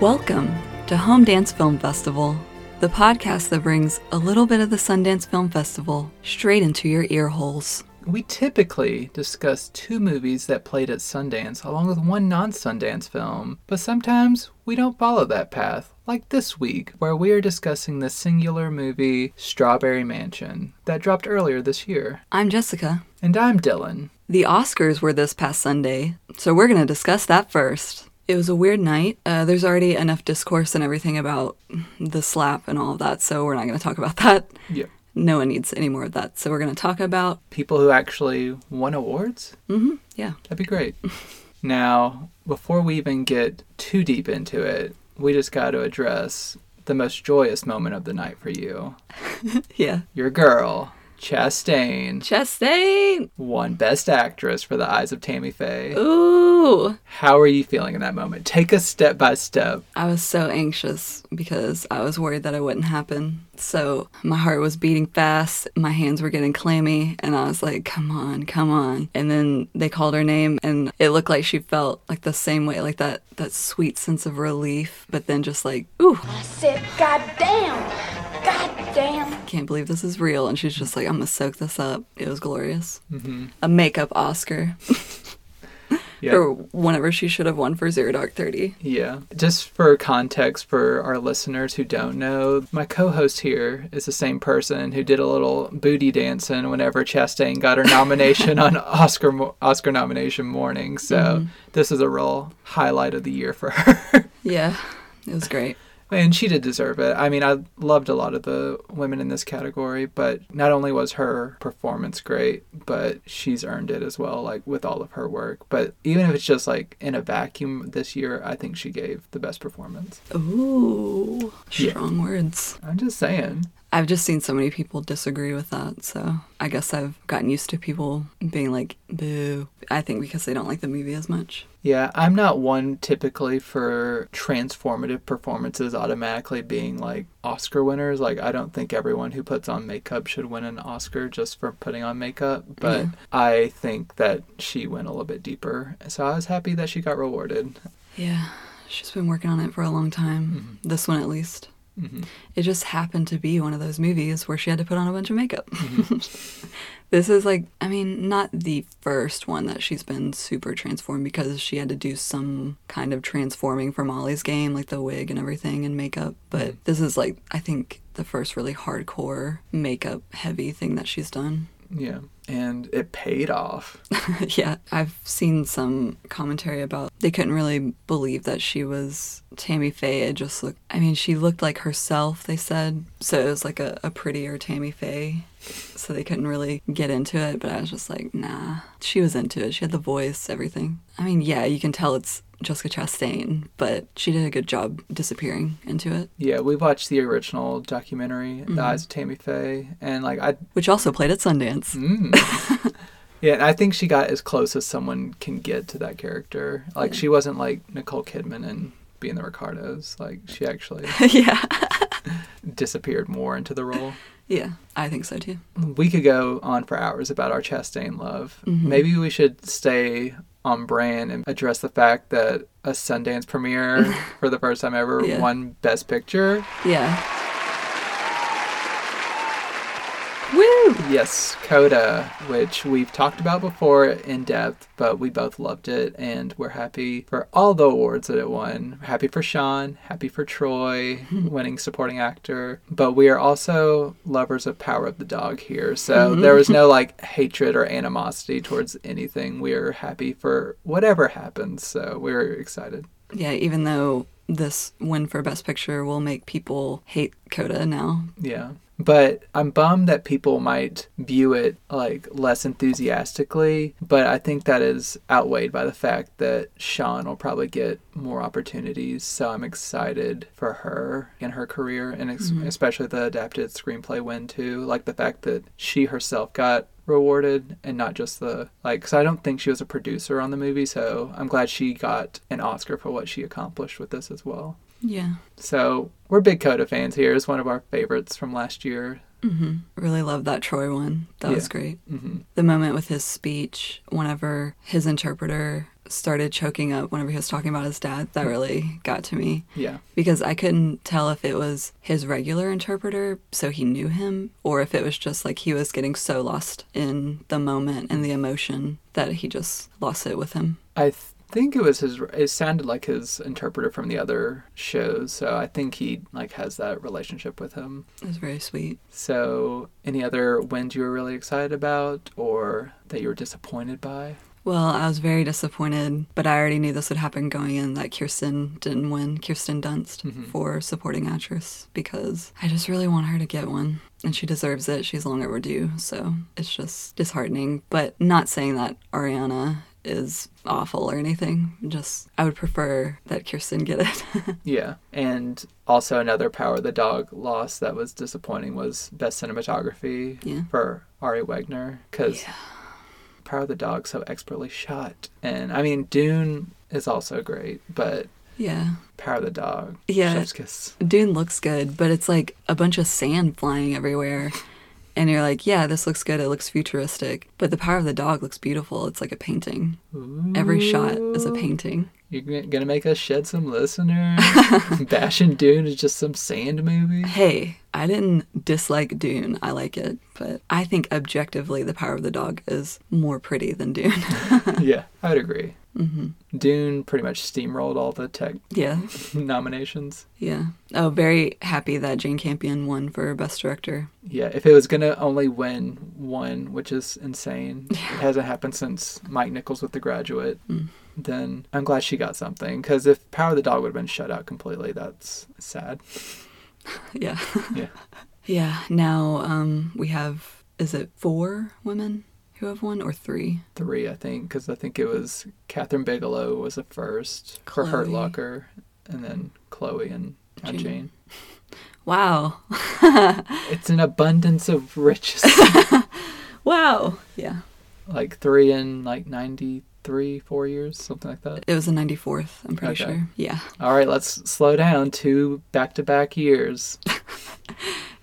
Welcome to Home Dance Film Festival, the podcast that brings a little bit of the Sundance Film Festival straight into your ear holes. We typically discuss two movies that played at Sundance along with one non Sundance film, but sometimes we don't follow that path, like this week, where we are discussing the singular movie Strawberry Mansion that dropped earlier this year. I'm Jessica. And I'm Dylan. The Oscars were this past Sunday, so we're going to discuss that first. It was a weird night. Uh, there's already enough discourse and everything about the slap and all of that, so we're not going to talk about that. Yeah. No one needs any more of that. So we're going to talk about. People who actually won awards? Mm-hmm. yeah. That'd be great. now, before we even get too deep into it, we just got to address the most joyous moment of the night for you. Yeah. Your girl, Chastain, Chastain! won Best Actress for The Eyes of Tammy Faye. Ooh! How are you feeling in that moment? Take us step by step. I was so anxious because I was worried that it wouldn't happen. So my heart was beating fast, my hands were getting clammy, and I was like, come on, come on. And then they called her name, and it looked like she felt like the same way, like that, that sweet sense of relief, but then just like, ooh, I said, God damn! God damn! can't believe this is real. And she's just like, I'm gonna soak this up. It was glorious. Mm-hmm. A makeup Oscar Yeah. for whenever she should have won for Zero Dark Thirty. Yeah. Just for context for our listeners who don't know, my co host here is the same person who did a little booty dancing whenever Chastain got her nomination on Oscar Oscar nomination morning. So mm-hmm. this is a real highlight of the year for her. Yeah, it was great. And she did deserve it. I mean, I loved a lot of the women in this category, but not only was her performance great, but she's earned it as well, like with all of her work. But even if it's just like in a vacuum this year, I think she gave the best performance. Ooh, Yeah. strong words. I'm just saying. I've just seen so many people disagree with that, so I guess I've gotten used to people being like, boo. I think because they don't like the movie as much. Yeah, I'm not one typically for transformative performances automatically being like Oscar winners. Like, I don't think everyone who puts on makeup should win an Oscar just for putting on makeup, but Yeah. I think that she went a little bit deeper. So I was happy that she got rewarded. Yeah, she's been working on it for a long time. Mm-hmm. This one at least. Mhm. It just happened to be one of those movies where she had to put on a bunch of makeup. this is like, I mean, not the first one that she's been super transformed because she had to do some kind of transforming for Molly's game, like the wig and everything and makeup. But this is like, I think, the first really hardcore makeup heavy thing that she's done. Yeah. And it paid off. yeah, I've seen some commentary about they couldn't really believe that she was Tammy Faye. It just looked, I mean, she looked like herself, they said. So it was like a, a prettier Tammy Faye. So they couldn't really get into it, but I was just like, nah. She was into it. She had the voice, everything. I mean, yeah, you can tell it's Jessica Chastain, but she did a good job disappearing into it, Yeah, we watched the original documentary, The Eyes of Tammy Faye, and like I which also played at Sundance. Mm. yeah, and I think she got as close as someone can get to that character. Like she wasn't like Nicole Kidman and Being the Ricardos. Like she actually yeah. disappeared more into the role. Yeah, I think so too. We could go on for hours about our Chastain love. Maybe we should stay on brand and address the fact that a Sundance premiere for the first time ever Yeah. won Best Picture. Yeah. Woo! Yes, Coda, which we've talked about before in depth, but we both loved it, and we're happy for all the awards that it won. Happy for Siân, happy for Troy, winning supporting actor, but we are also lovers of Power of the Dog here, so mm-hmm. there was no like hatred or animosity towards anything. We are happy for whatever happens, so we're excited. Yeah, even though this win for Best Picture will make people hate Coda now. Yeah. But I'm bummed that people might view it like less enthusiastically, but I think that is outweighed by the fact that Siân will probably get more opportunities. So I'm excited for her in her career and ex- mm-hmm. especially the adapted screenplay win too. Like the fact that she herself got rewarded and not just the like cuz I don't think she was a producer on the movie, so I'm glad she got an Oscar for what she accomplished with this as well. Yeah. So we're big Coda fans here. It's one of our favorites from last year. Really love that Troy one. That was Yeah. great. hmm The moment with his speech, whenever his interpreter started choking up whenever he was talking about his dad, that really got to me. Yeah. because I couldn't tell if it was his regular interpreter, so he knew him, or if it was just like he was getting so lost in the moment and the emotion that he just lost it with him. I th- think it was his. It sounded like his interpreter from the other shows, so I think he like has that relationship with him. It was very sweet. So, any other wins you were really excited about, or that you were disappointed by? Well, I was very disappointed, but I already knew this would happen going in that Kirsten didn't win, Kirsten Dunst, Mhm. for supporting actress because I just really want her to get one. And she deserves it. She's long overdue. So it's just disheartening. But not saying that Ariana is awful or anything. Just, I would prefer that Kirsten get it. Yeah, and also another Power of the Dog loss that was disappointing was best cinematography Yeah. for Ari Wegner because Yeah. Power of the Dog so expertly shot, and I mean Dune is also great, but yeah. Power of the Dog, Yeah. chef's kiss. Dune looks good, but it's like a bunch of sand flying everywhere. And you're like, yeah, this looks good. It looks futuristic. But the power of the dog looks beautiful. It's like a painting. Every shot is a painting. You're gonna make us shed some listeners. and Dune is just some sand movie. Hey, I didn't dislike Dune. I like it. But I think objectively, the power of the dog is more pretty than Dune. yeah, I would agree. Hmm Dune pretty much steamrolled all the tech Yeah. nominations. Yeah. Oh, very happy that Jane Campion won for Best Director. Yeah, if it was gonna only win one, which is insane, it hasn't happened since Mike Nichols with The Graduate. Mm. Then I'm glad she got something. Because if Power of the Dog would have been shut out completely, that's sad. Yeah. Yeah. yeah. Now um, we have, is it four women who have one or three? Three, I think, because I think it was Kathryn Bigelow was the first for Hurt Locker, and then Chloe and uh, Jane. Jane. Wow. It's an abundance of riches. wow. Yeah. like three in like 93, four years, something like that. It was the 94th, I'm pretty Okay. sure. Yeah. All right, let's slow down. Two back to back years.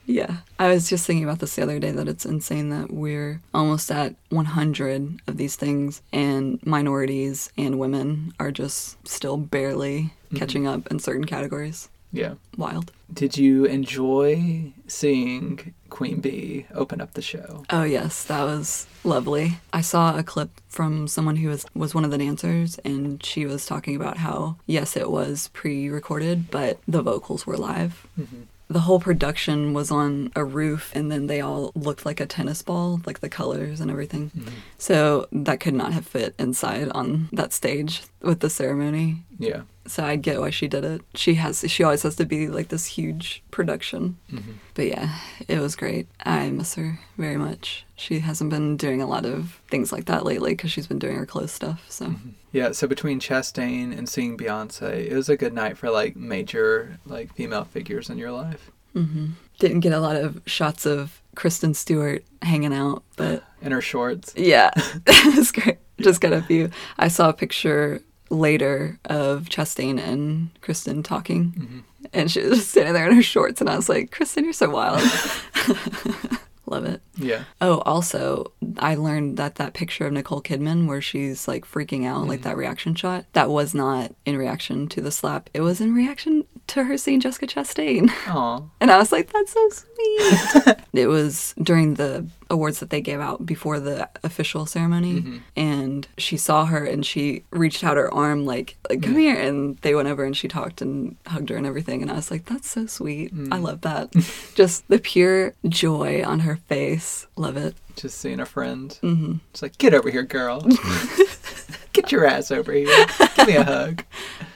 Yeah. I was just thinking about this the other day that it's insane that we're almost at 100 of these things and minorities and women are just still barely catching up in certain categories. Yeah. Wild. Did you enjoy seeing Queen Bey open up the show? Oh yes, that was lovely. I saw a clip from someone who was was one of the dancers and she was talking about how yes, it was pre-recorded, but the vocals were live. Mm-hmm. The whole production was on a roof and then they all looked like a tennis ball, like the colors and everything. Hmm. So that could not have fit inside on that stage with the ceremony. Yeah. So I get why she did it. She has she always has to be like this huge production. Mm-hmm. But yeah, it was great. I miss her very much. She hasn't been doing a lot of things like that lately because she's been doing her clothes stuff. So Yeah, so between Chastain and seeing Beyonce, it was a good night for like major like female figures in your life. hmm didn't get a lot of shots of Kristen Stewart hanging out, but In her shorts. yeah, it was great. Just got a few. I saw a picture later of Chastain and Kristen talking, Mm-hmm. and she was just standing there in her shorts, and I was like, Kristen, you're so wild. Love it. Yeah. Oh, also, I learned that that picture of Nicole Kidman where she's like freaking out, like that reaction shot, that was not in reaction to the slap. It was in reaction to her seeing Jessica Chastain. Aw. And I was like, that's so sweet. it was during the awards that they gave out before the official ceremony. And she saw her and she reached out her arm, like, like come here. And they went over and she talked and hugged her and everything. And I was like, that's so sweet. I love that. Just the pure joy on her face. Love it. Just seeing a friend. hmm It's like, get over here, girl. get your ass over here. Give me a hug.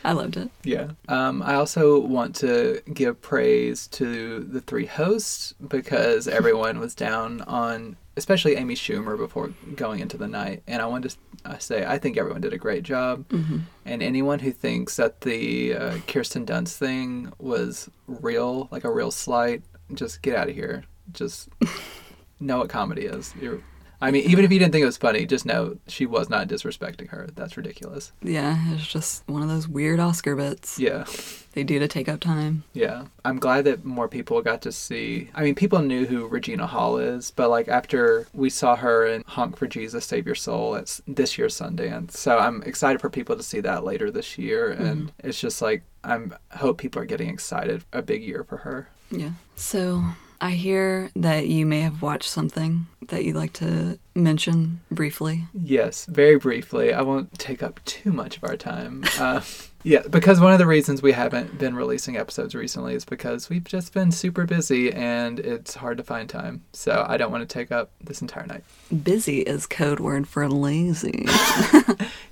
I loved it. Yeah. Um, I also want to give praise to the three hosts because everyone was down on, especially Amy Schumer before going into the night. And I wanted to say, I think everyone did a great job. hmm And anyone who thinks that the uh, Kirsten Dunst thing was real, like a real slight, just get out of here. Just know what comedy is. You're I mean, even if you didn't think it was funny, just know she was not disrespecting her. That's ridiculous. Yeah, it's just one of those weird Oscar bits Yeah. they do to take up time. Yeah. I'm glad that more people got to see. I mean, people knew who Regina Hall is, but like after we saw her in Honk for Jesus, Save Your Soul, it's this year's Sundance. So I'm excited for people to see that later this year. Mm-hmm. And it's just like, I'm hope people are getting excited. A big year for her. Yeah. So I hear that you may have watched something that you'd like to mention briefly. Yes, very briefly. I won't take up too much of our time. Uh, yeah, because one of the reasons we haven't been releasing episodes recently is because we've just been super busy and it's hard to find time. So I don't want to take up this entire night. Busy is code word for lazy.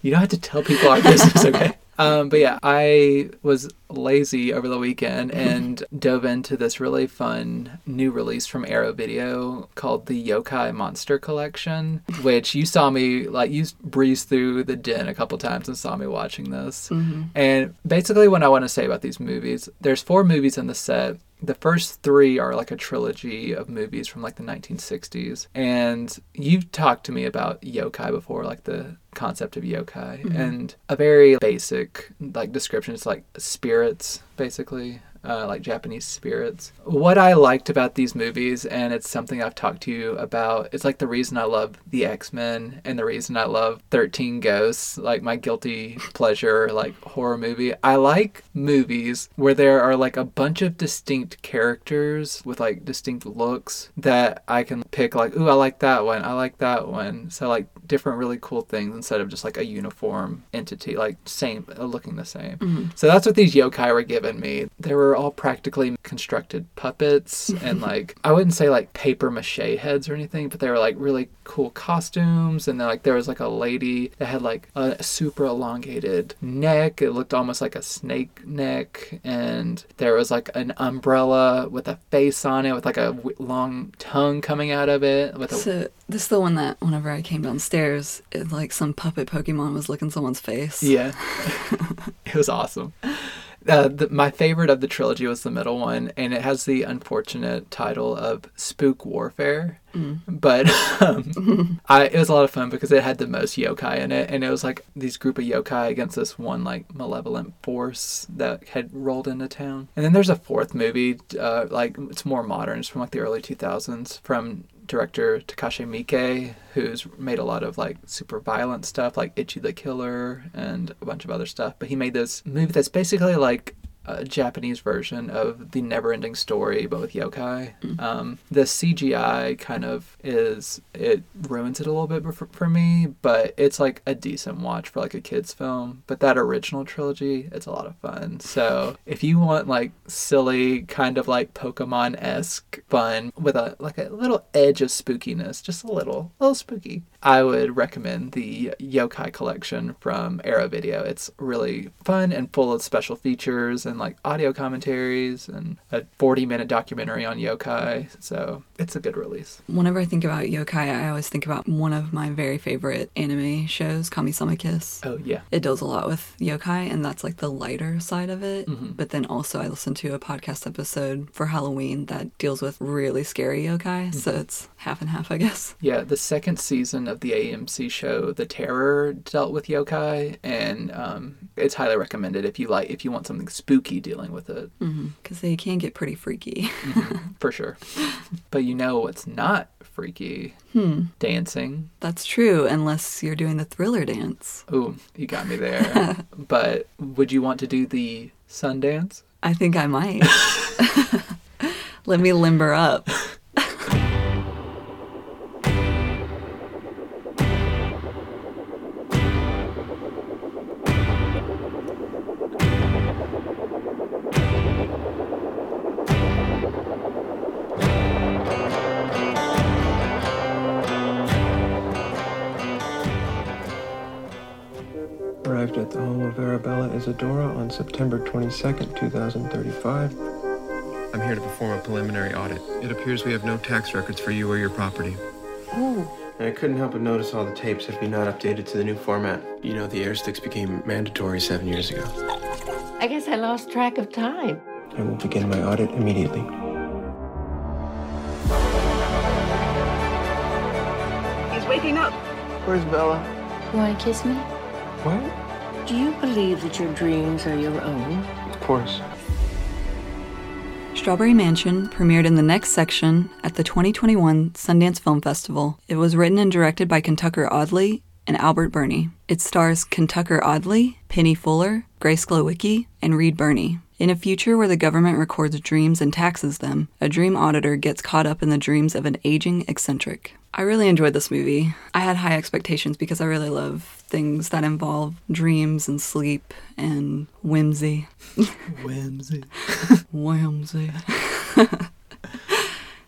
You don't have to tell people our business, okay? Um, but yeah, I was lazy over the weekend and dove into this really fun new release from Arrow Video called the Yokai Monster Collection, which you saw me like you breezed through the den a couple times and saw me watching this. And basically, what I want to say about these movies, there's four movies in the set. The first three are like a trilogy of movies from like the 1960s. And you've talked to me about yokai before, like the concept of yokai. Mm-hmm. And a very basic like description is like spirits, basically. Uh, like Japanese spirits. What I liked about these movies, and it's something I've talked to you about, it's like the reason I love the X Men and the reason I love 13 Ghosts, like my guilty pleasure, like horror movie. I like movies where there are like a bunch of distinct characters with like distinct looks that I can pick, like, ooh, I like that one, I like that one. So, like, different really cool things instead of just like a uniform entity, like, same, looking the same. So, that's what these yokai were giving me. They were all practically constructed puppets and like, I wouldn't say like paper mache heads or anything, but they were like really cool costumes. And then, like, there was like a lady that had like a super elongated neck. It looked almost like a snake neck. And there was like an umbrella with a face on it with like a w- long tongue coming out of it. With a, So this is the one that whenever I came downstairs, it, like some puppet Pokemon was licking someone's face. Yeah. it was awesome. Uh, the, my favorite of the trilogy was the middle one, and it has the unfortunate title of Spook Warfare. But um, I, it was a lot of fun because it had the most yokai in it, and it was like these group of yokai against this one like malevolent force that had rolled into town. And then there's a fourth movie, uh, like it's more modern, it's from like the early 2000s, from director Takashi Miike, who's made a lot of like super violent stuff like Ichi the Killer and a bunch of other stuff. But he made this movie that's basically like a Japanese version of the never ending story, but with yokai. Um, the CGI kind of is, it ruins it a little bit for, for me, but it's like a decent watch for like a kid's film. But that original trilogy, it's a lot of fun. So if you want like silly, kind of like Pokemon esque fun with a like a little edge of spookiness, just a little, a little spooky, I would recommend the Yokai collection from Arrow Video. It's really fun and full of special features and like audio commentaries and a 40 minute documentary on yokai. So it's a good release. Whenever I think about yokai, I always think about one of my very favorite anime shows, Kami-sama Kiss. Oh, yeah. It deals a lot with yokai, and that's like the lighter side of it. Mm-hmm. But then also, I listened to a podcast episode for Halloween that deals with really scary yokai. So Mm-hmm. it's half and half, I guess. Yeah, the second season of the AMC show, The Terror, dealt with yokai, and um, it's highly recommended if you like if you want something spooky dealing with it, mm-hmm. Because they can get pretty freaky. Mm-hmm. for sure. but you know what's not freaky? Hmm. Dancing. that's true, unless you're doing the thriller dance. Ooh, you got me there. but would you want to do the Sundance? I think I might. Let me limber up. September 22nd, 2035. I'm here to perform a preliminary audit. It appears we have no tax records for you or your property. And I couldn't help but notice all the tapes have been not updated to the new format. You know, the air sticks became mandatory seven years ago. I guess I lost track of time. I will begin my audit immediately. He's waking up. Where's Bella? You want to kiss me? What? Do you believe that your dreams are your own? Of course. Strawberry Mansion premiered in the next section at the 2021 Sundance Film Festival. It was written and directed by Kentucker Audley and Albert Birney. It stars Kentucker Audley, Penny Fuller, Grace Glowicki, and Reed Birney. In a future where the government records dreams and taxes them, a dream auditor gets caught up in the dreams of an aging eccentric. I really enjoyed this movie. I had high expectations because I really love things that involve dreams and sleep and whimsy. Whimsy. Whimsy.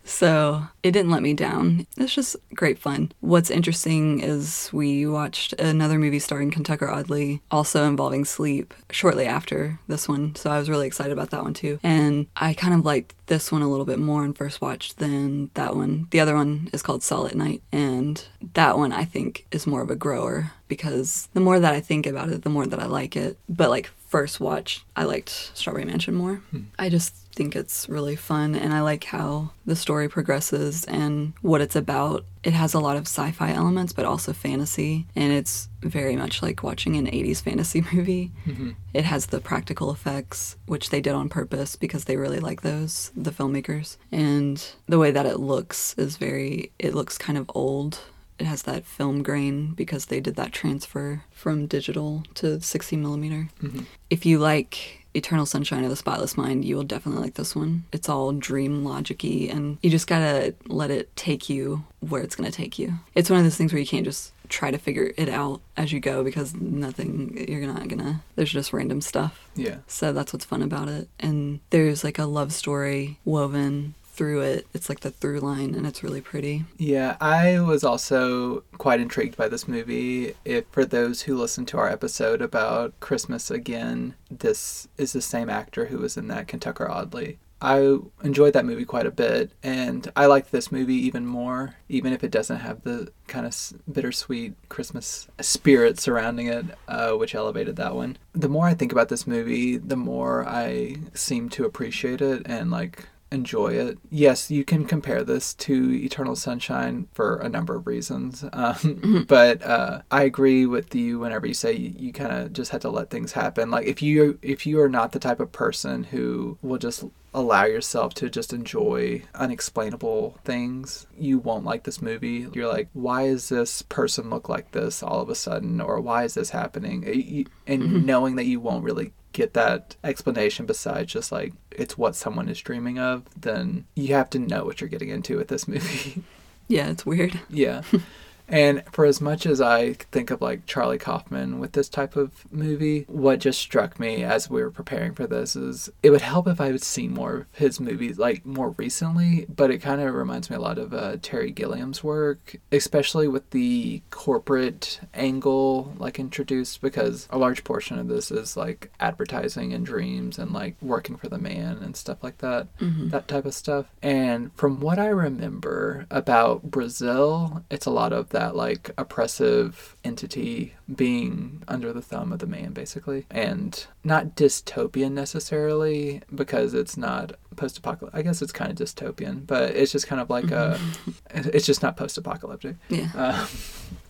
so it didn't let me down. It's just great fun. What's interesting is we watched another movie starring Kentucker Audley, also involving sleep, shortly after this one. So I was really excited about that one too. And I kind of liked this one a little bit more on first watch than that one. The other one is called Solid Night, and that one I think is more of a grower because the more that I think about it, the more that I like it. But like first watch, I liked Strawberry Mansion more. Hmm. I just think it's really fun and I like how the story progresses and what it's about. It has a lot of sci fi elements, but also fantasy, and it's very much like watching an 80s fantasy movie. Mm-hmm. It has the practical effects, which they did on purpose because they really like those, the filmmakers. And the way that it looks is very, it looks kind of old. It has that film grain because they did that transfer from digital to 60 millimeter. Mm-hmm. If you like Eternal Sunshine of the Spotless Mind, you will definitely like this one. It's all dream logic y, and you just gotta let it take you where it's gonna take you. It's one of those things where you can't just try to figure it out as you go because nothing, you're not gonna, there's just random stuff. Yeah. So that's what's fun about it. And there's like a love story woven through it. It's like the through line, and it's really pretty. Yeah, I was also quite intrigued by this movie. If for those who listened to our episode about Christmas again, this is the same actor who was in that Kentucker Audley. I enjoyed that movie quite a bit, and I liked this movie even more, even if it doesn't have the kind of bittersweet Christmas spirit surrounding it, uh, which elevated that one. The more I think about this movie, the more I seem to appreciate it and like enjoy it. Yes, you can compare this to Eternal Sunshine for a number of reasons, um, but uh, I agree with you whenever you say you, you kind of just had to let things happen. Like if you if you are not the type of person who will just allow yourself to just enjoy unexplainable things, you won't like this movie. You're like, why is this person look like this all of a sudden, or why is this happening? And knowing that you won't really get that explanation besides just like it's what someone is dreaming of, then you have to know what you're getting into with this movie. Yeah, it's weird. yeah. And for as much as I think of like Charlie Kaufman with this type of movie, what just struck me as we were preparing for this is it would help if I had seen more of his movies like more recently, but it kind of reminds me a lot of uh, Terry Gilliam's work, especially with the corporate angle like introduced because a large portion of this is like advertising and dreams and like working for the man and stuff like that, that type of stuff. And from what I remember about Brazil, it's a lot of that like oppressive entity being under the thumb of the man basically and not dystopian necessarily because it's not post-apocalyptic i guess it's kind of dystopian but it's just kind of like a it's just not post-apocalyptic Yeah. um,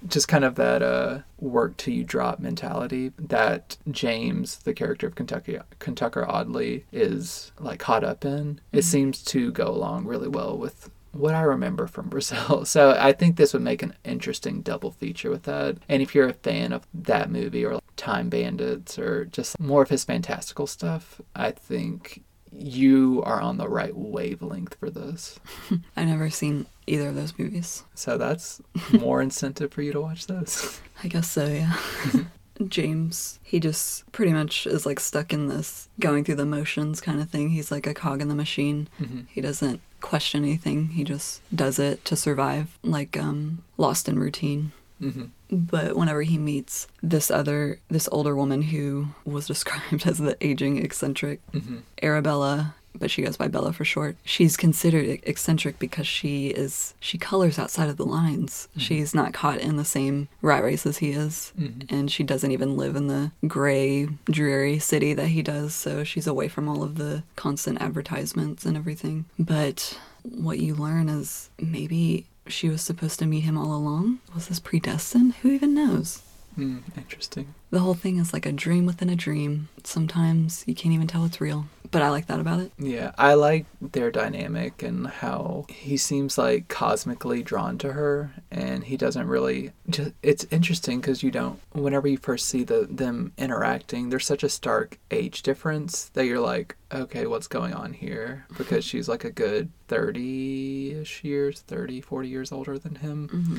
just kind of that uh, work till you drop mentality that James, the character of Kentucky Kentucker Audley, is like caught up in. It seems to go along really well with what I remember from Brazil. So I think this would make an interesting double feature with that. And if you're a fan of that movie or Time Bandits or just more of his fantastical stuff, I think you are on the right wavelength for this. I've never seen either of those movies. So that's more incentive for you to watch those. I guess so, yeah. James, he just pretty much is like stuck in this going through the motions kind of thing. He's like a cog in the machine. Mm-hmm. He doesn't question anything. He just does it to survive, like um lost in routine. hmm But whenever he meets this other, this older woman who was described as the aging eccentric, hmm Arabella, but she goes by Bella for short. She's considered eccentric because she is she colors outside of the lines. She's not caught in the same rat race as he is, and she doesn't even live in the gray, dreary city that he does. So she's away from all of the constant advertisements and everything. But what you learn is maybe she was supposed to meet him all along. Was this predestined? Who even knows? Hmm, interesting. The whole thing is like a dream within a dream. Sometimes you can't even tell it's real. But I like that about it. Yeah, I like their dynamic and how he seems like cosmically drawn to her, and he doesn't really. Just, it's interesting because you don't. Whenever you first see the them interacting, there's such a stark age difference that you're like, okay, what's going on here? Because she's like a good 30-ish years, 30, 40 years older than him. Mm-hmm.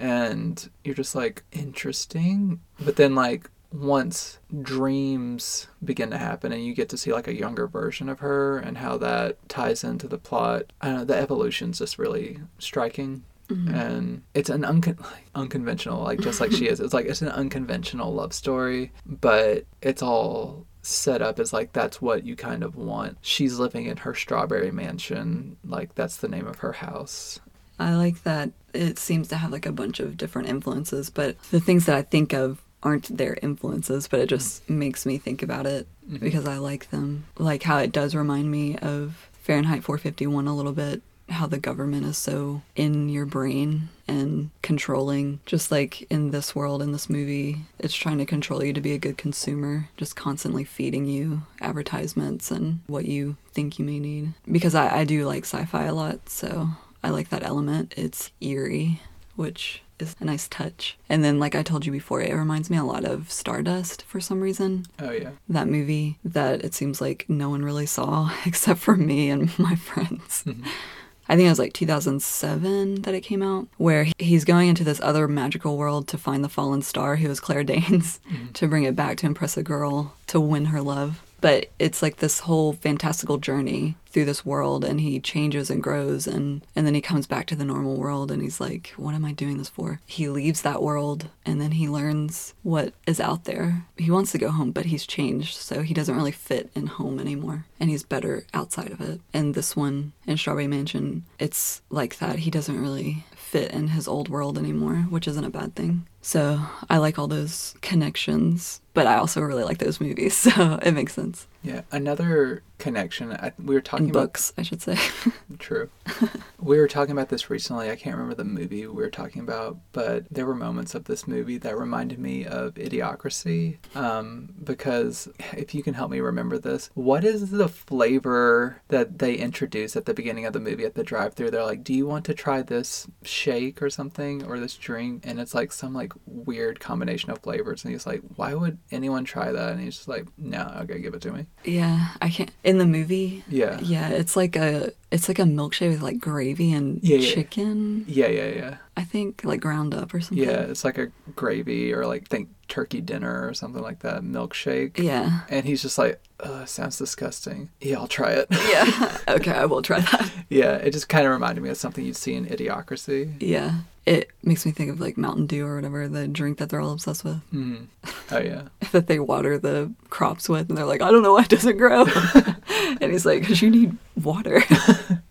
And you're just like, interesting. But then, like, once dreams begin to happen and you get to see like a younger version of her and how that ties into the plot, I don't know, the evolution's just really striking. Mm-hmm. And it's an uncon- like, unconventional, like just like she is. It's like it's an unconventional love story, but it's all set up as like that's what you kind of want. She's living in her strawberry mansion, like that's the name of her house. I like that it seems to have like a bunch of different influences, but the things that I think of aren't their influences, but it just makes me think about it mm-hmm. because I like them. Like how it does remind me of Fahrenheit 451 a little bit, how the government is so in your brain and controlling. Just like in this world, in this movie, it's trying to control you to be a good consumer, just constantly feeding you advertisements and what you think you may need. Because I, I do like sci fi a lot, so I like that element. It's eerie, which is a nice touch. And then, like I told you before, it reminds me a lot of Stardust for some reason. Oh yeah. That movie that it seems like no one really saw except for me and my friends. Mm-hmm. I think it was like 2007 that it came out, where he's going into this other magical world to find the fallen star who is Claire Danes mm-hmm. to bring it back to impress a girl to win her love. But it's like this whole fantastical journey through this world, and he changes and grows, and, and then he comes back to the normal world, and he's like, What am I doing this for? He leaves that world, and then he learns what is out there. He wants to go home, but he's changed, so he doesn't really fit in home anymore, and he's better outside of it. And this one in Strawberry Mansion, it's like that. He doesn't really fit in his old world anymore, which isn't a bad thing. So I like all those connections, but I also really like those movies, so it makes sense. Yeah. Another connection. I, we were talking And about books, I should say. True. we were talking about this recently. I can't remember the movie we were talking about, but there were moments of this movie that reminded me of Idiocracy. Um, because if you can help me remember this, what is the flavor that they introduce at the beginning of the movie at the drive-through? They're like, "Do you want to try this shake or something or this drink?" And it's like some like weird combination of flavors, and he's like, "Why would anyone try that?" And he's just like, "No, okay, give it to me." yeah, I can't. In the movie, Yeah. yeah, it's like a it's like a milkshake with like gravy and Yeah, yeah. chicken. Yeah, yeah, yeah. I think like ground up or something. Yeah, it's like a gravy or like think turkey dinner or something like that, milkshake. Yeah. And he's just like, Ugh, sounds disgusting. Yeah, I'll try it. Yeah. okay, I will try that. yeah, it just kind of reminded me of something you'd see in Idiocracy. Yeah. It makes me think of like Mountain Dew or whatever, the drink that they're all obsessed with. Mm. Oh, yeah. That they water the crops with, and they're like, I don't know why it doesn't grow. and he's like, because you need water.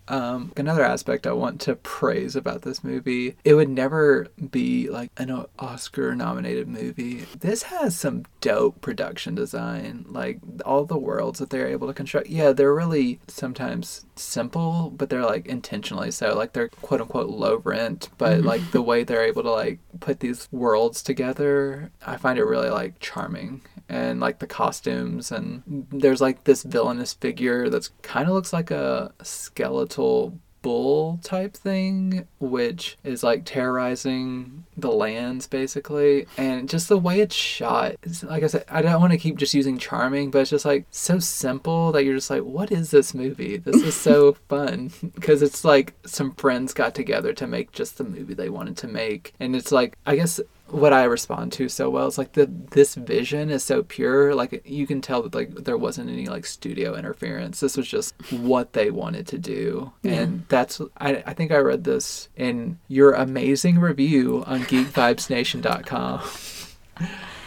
Um, another aspect I want to praise about this movie, it would never be like an Oscar nominated movie. This has some dope production design. Like all the worlds that they're able to construct. Yeah, they're really sometimes simple, but they're like intentionally so. Like they're quote unquote low rent, but mm-hmm. like the way they're able to like put these worlds together, I find it really like charming and like the costumes and there's like this villainous figure that's kind of looks like a skeletal bull type thing which is like terrorizing the lands basically. And just the way it's shot it's, like i said i don't want to keep just using charming but it's just like so simple that you're just like what is this movie? This is so fun. Because it's like some friends got together to make just the movie they wanted to make. And it's like i guess what I respond to so well is like the this vision is so pure. Like you can tell that like there wasn't any like studio interference. This was just what they wanted to do, and that's I I think I read this in your amazing review on GeekVibesNation.com.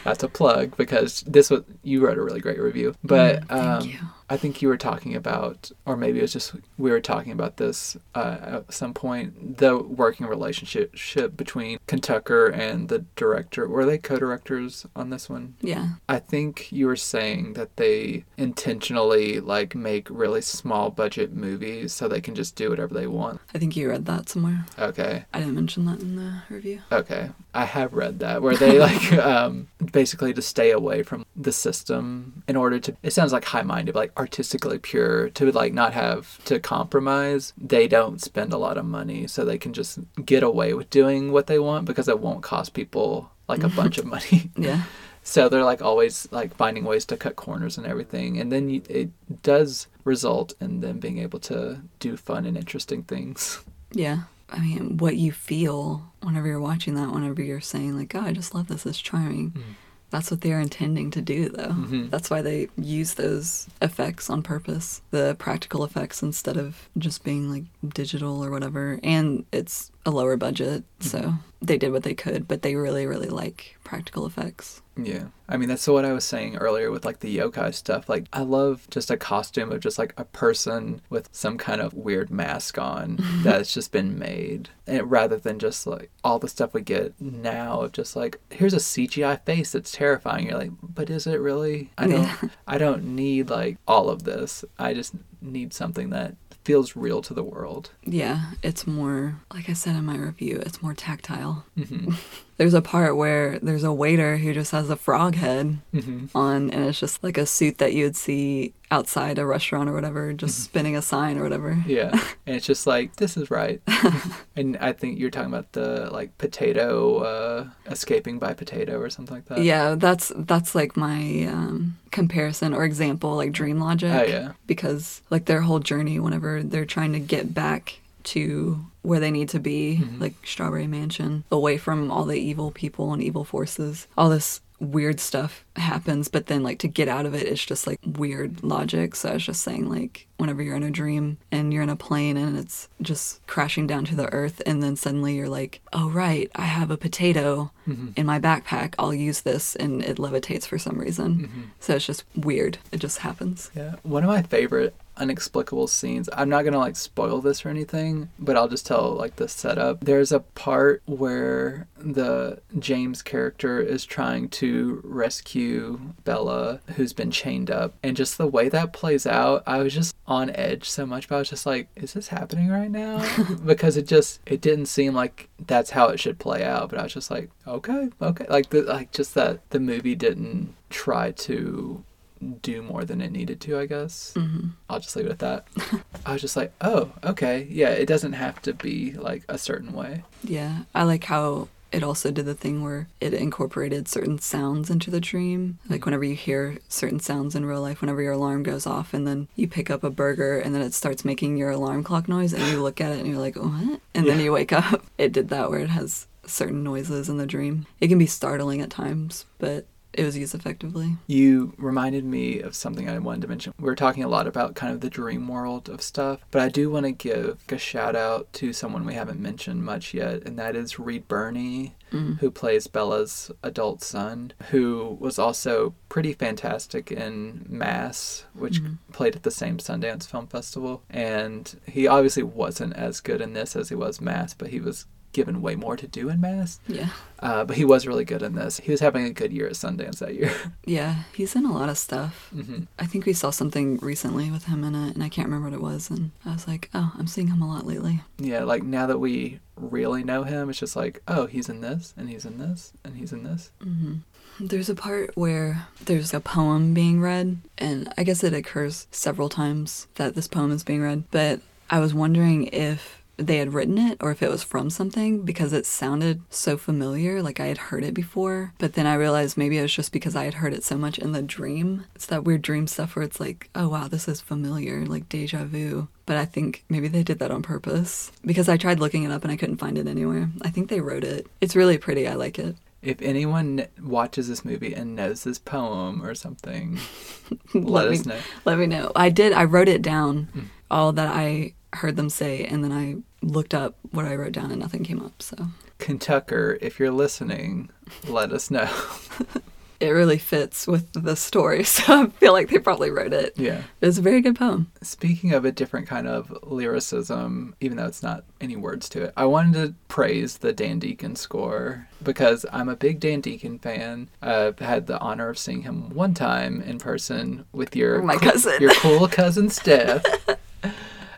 That's a plug because this was you wrote a really great review, but Mm, thank um, you. I think you were talking about, or maybe it was just we were talking about this uh, at some point, the working relationship between Kentucker and the director. Were they co-directors on this one? Yeah. I think you were saying that they intentionally like make really small budget movies so they can just do whatever they want. I think you read that somewhere. Okay. I didn't mention that in the review. Okay. I have read that where they like um basically to stay away from the system in order to it sounds like high-minded like artistically pure to like not have to compromise. They don't spend a lot of money so they can just get away with doing what they want because it won't cost people like a bunch of money. Yeah. So they're like always like finding ways to cut corners and everything, and then you, it does result in them being able to do fun and interesting things. Yeah. I mean, what you feel whenever you're watching that, whenever you're saying, like, oh, I just love this, it's charming. Mm. That's what they're intending to do, though. Mm-hmm. That's why they use those effects on purpose, the practical effects, instead of just being like digital or whatever. And it's a lower budget, so they did what they could, but they really, really like practical effects. Yeah. I mean, that's what I was saying earlier with like the yokai stuff. Like, I love just a costume of just like a person with some kind of weird mask on that's just been made and rather than just like all the stuff we get now of just like, here's a CGI face that's terrifying. You're like, but is it really? I don't, Yeah. I don't need like all of this. I just need something that feels real to the world. Yeah, it's more, like I said in my review, it's more tactile. hmm There's a part where there's a waiter who just has a frog head hmm on, and it's just like a suit that you would see outside a restaurant or whatever, just Mm-hmm. spinning a sign or whatever. Yeah. And it's just like, this is right. and I think you're talking about the like potato, uh, escaping by potato or something like that. Yeah, that's that's like my um, comparison or example, like Dream Logic. Oh, yeah. Because like their whole journey, whenever they're trying to get back to where they need to be, Mm-hmm. like Strawberry Mansion, away from all the evil people and evil forces, all this weird stuff happens. But then like to get out of it, it's just like weird logic. So I was just saying like whenever you're in a dream and you're in a plane and it's just crashing down to the earth, and then suddenly you're like, oh right, I have a potato in my backpack. I'll use this, and it levitates for some reason. So it's just weird. It just happens. Yeah. One of my favorite unexplicable scenes. I'm not gonna like spoil this or anything, but I'll just tell like the setup. There's a part where the James character is trying to rescue Bella, who's been chained up, and just the way that plays out, I was just on edge so much. But I was just like, is this happening right now? because it just it didn't seem like that's how it should play out. But I was just like, okay, okay, like the like just that the movie didn't try to do more than it needed to, I guess. hmm I'll just leave it at that. I was just like, oh, okay. Yeah, it doesn't have to be like a certain way. Yeah, I like how it also did the thing where it incorporated certain sounds into the dream. Like whenever you hear certain sounds in real life, whenever your alarm goes off, and then you pick up a burger, and then it starts making your alarm clock noise, and you look at it and you're like, what? And then you wake up. It did that where it has certain noises in the dream. It can be startling at times, but it was used effectively. You reminded me of something I wanted to mention. We were talking a lot about kind of the dream world of stuff, but I do want to give a shout out to someone we haven't mentioned much yet, and that is Reed Birney, mm-hmm. who plays Bella's adult son, who was also pretty fantastic in Mass, which mm-hmm. played at the same Sundance Film Festival. And he obviously wasn't as good in this as he was Mass, but he was given way more to do in Mass. Yeah. Uh, but he was really good in this. He was having a good year at Sundance that year. Yeah, he's in a lot of stuff. hmm I think we saw something recently with him in it, and I can't remember what it was. And I was like, oh, I'm seeing him a lot lately. Yeah, like now that we really know him, it's just like, oh, he's in this, and he's in this, and he's in this. There's a part where there's a poem being read, and I guess it occurs several times that this poem is being read, but I was wondering if they had written it or if it was from something because it sounded so familiar, like I had heard it before. But then I realized maybe it was just because I had heard it so much in the dream. It's that weird dream stuff where it's like, oh wow, this is familiar, like deja vu. But I think maybe they did that on purpose because I tried looking it up and I couldn't find it anywhere. I think they wrote it. It's really pretty. I like it. If anyone watches this movie and knows this poem or something, let, me, us know. Let me know. I did. I wrote it down, hmm. all that I heard them say, and then I looked up what I wrote down, and nothing came up. So Kentucker, if you're listening, let us know. it really fits with the story. So I feel like they probably wrote it. Yeah. It's a very good poem. Speaking of a different kind of lyricism, even though it's not any words to it, I wanted to praise the Dan Deacon score because I'm a big Dan Deacon fan. I've had the honor of seeing him one time in person with your oh My cousin. your cool cousin Steph.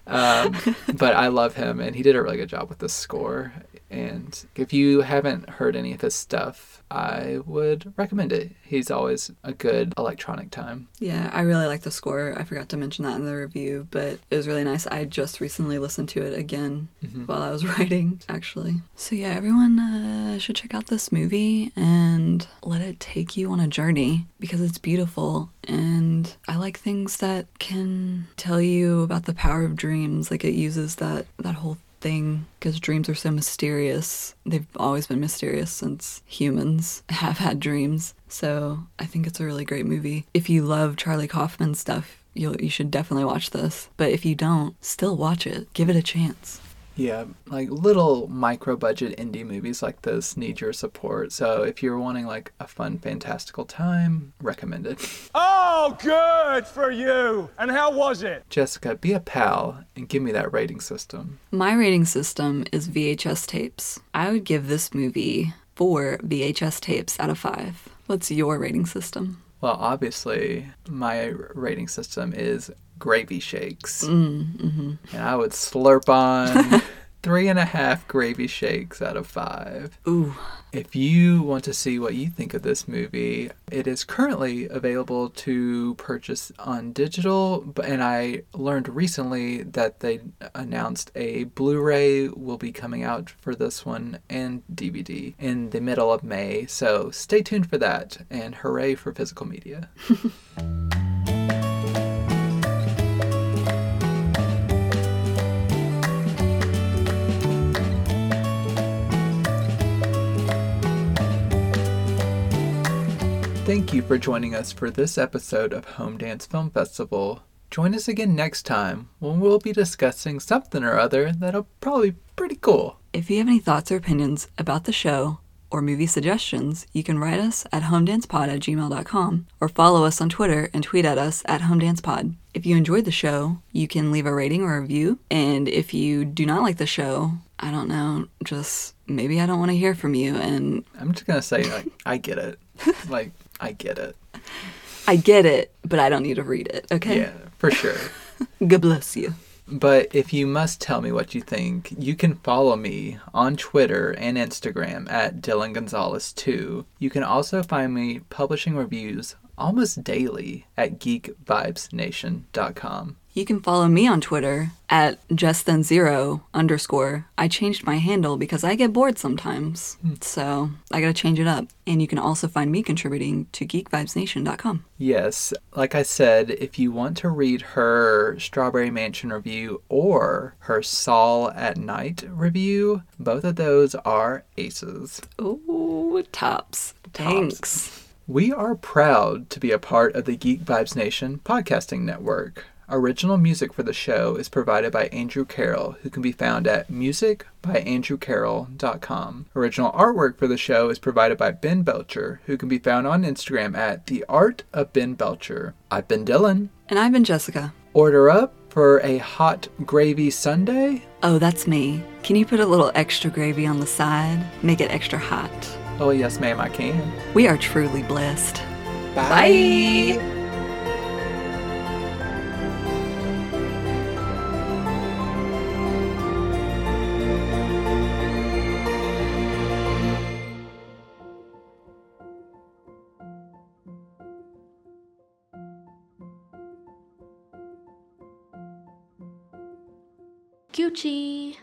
Um, but I love him, and he did a really good job with the score. And if you haven't heard any of his stuff, I would recommend it. He's always a good electronic time. Yeah, I really like the score. I forgot to mention that in the review, but it was really nice. I just recently listened to it again while I was writing, actually. So, yeah, everyone uh, should check out this movie and let it take you on a journey because it's beautiful. And I like things that can tell you about the power of dreams. Like, it uses that, that whole thing because dreams are so mysterious. They've always been mysterious since humans have had dreams. So I think it's a really great movie. If you love Charlie Kaufman stuff, you you should definitely watch this. But if you don't, still watch it. Give it a chance. Yeah, like little micro budget indie movies like this need your support. So if you're wanting like a fun, fantastical time, recommend it. Oh, good for you. And how was it? Jessica, be a pal and give me that rating system. My rating system is VHS tapes. I would give this movie four VHS tapes out of five. What's your rating system? Well, obviously, my rating system is gravy shakes. Mm-hmm. And I would slurp on three and a half gravy shakes out of five. Ooh, If you want to see what you think of this movie, it is currently available to purchase on digital. And I learned recently that they announced a Blu ray will be coming out for this one and DVD in the middle of May. So stay tuned for that and hooray for physical media. Thank you for joining us for this episode of Home Dance Film Festival. Join us again next time when we'll be discussing something or other that'll probably be pretty cool. If you have any thoughts or opinions about the show or movie suggestions, you can write us at homedancepod at gmail.com or follow us on Twitter and tweet at us at homedancepod. If you enjoyed the show, you can leave a rating or a review. And if you do not like the show, I don't know, just maybe I don't want to hear from you. And I'm just gonna say, like, I get it. Like, I get it. I get it, but I don't need to read it, okay? Yeah, for sure. God bless you. But if you must tell me what you think, you can follow me on Twitter and Instagram at Dylan Gonzalez 2. You can also find me publishing reviews almost daily at geekvibesnation.com. You can follow me on Twitter at justthen0 underscore. I changed my handle because I get bored sometimes. Hmm. So I gotta change it up. And you can also find me contributing to geekvibesnation.com. Yes, like I said, if you want to read her Strawberry Mansion review or her Saul at Night review, both of those are aces. Ooh, tops. Thanks. We are proud to be a part of the Geek Vibes Nation podcasting network. Original music for the show is provided by Andrew Carroll, who can be found at musicbyandrewcarroll.com. Original artwork for the show is provided by Ben Belcher, who can be found on Instagram at The Art of Ben Belcher. I've been Dylan. And I've been Jessica. Order up for a hot gravy Sunday? Oh, that's me. Can you put a little extra gravy on the side? Make it extra hot. Oh, yes, ma'am, I can. We are truly blessed. Bye. Gucci.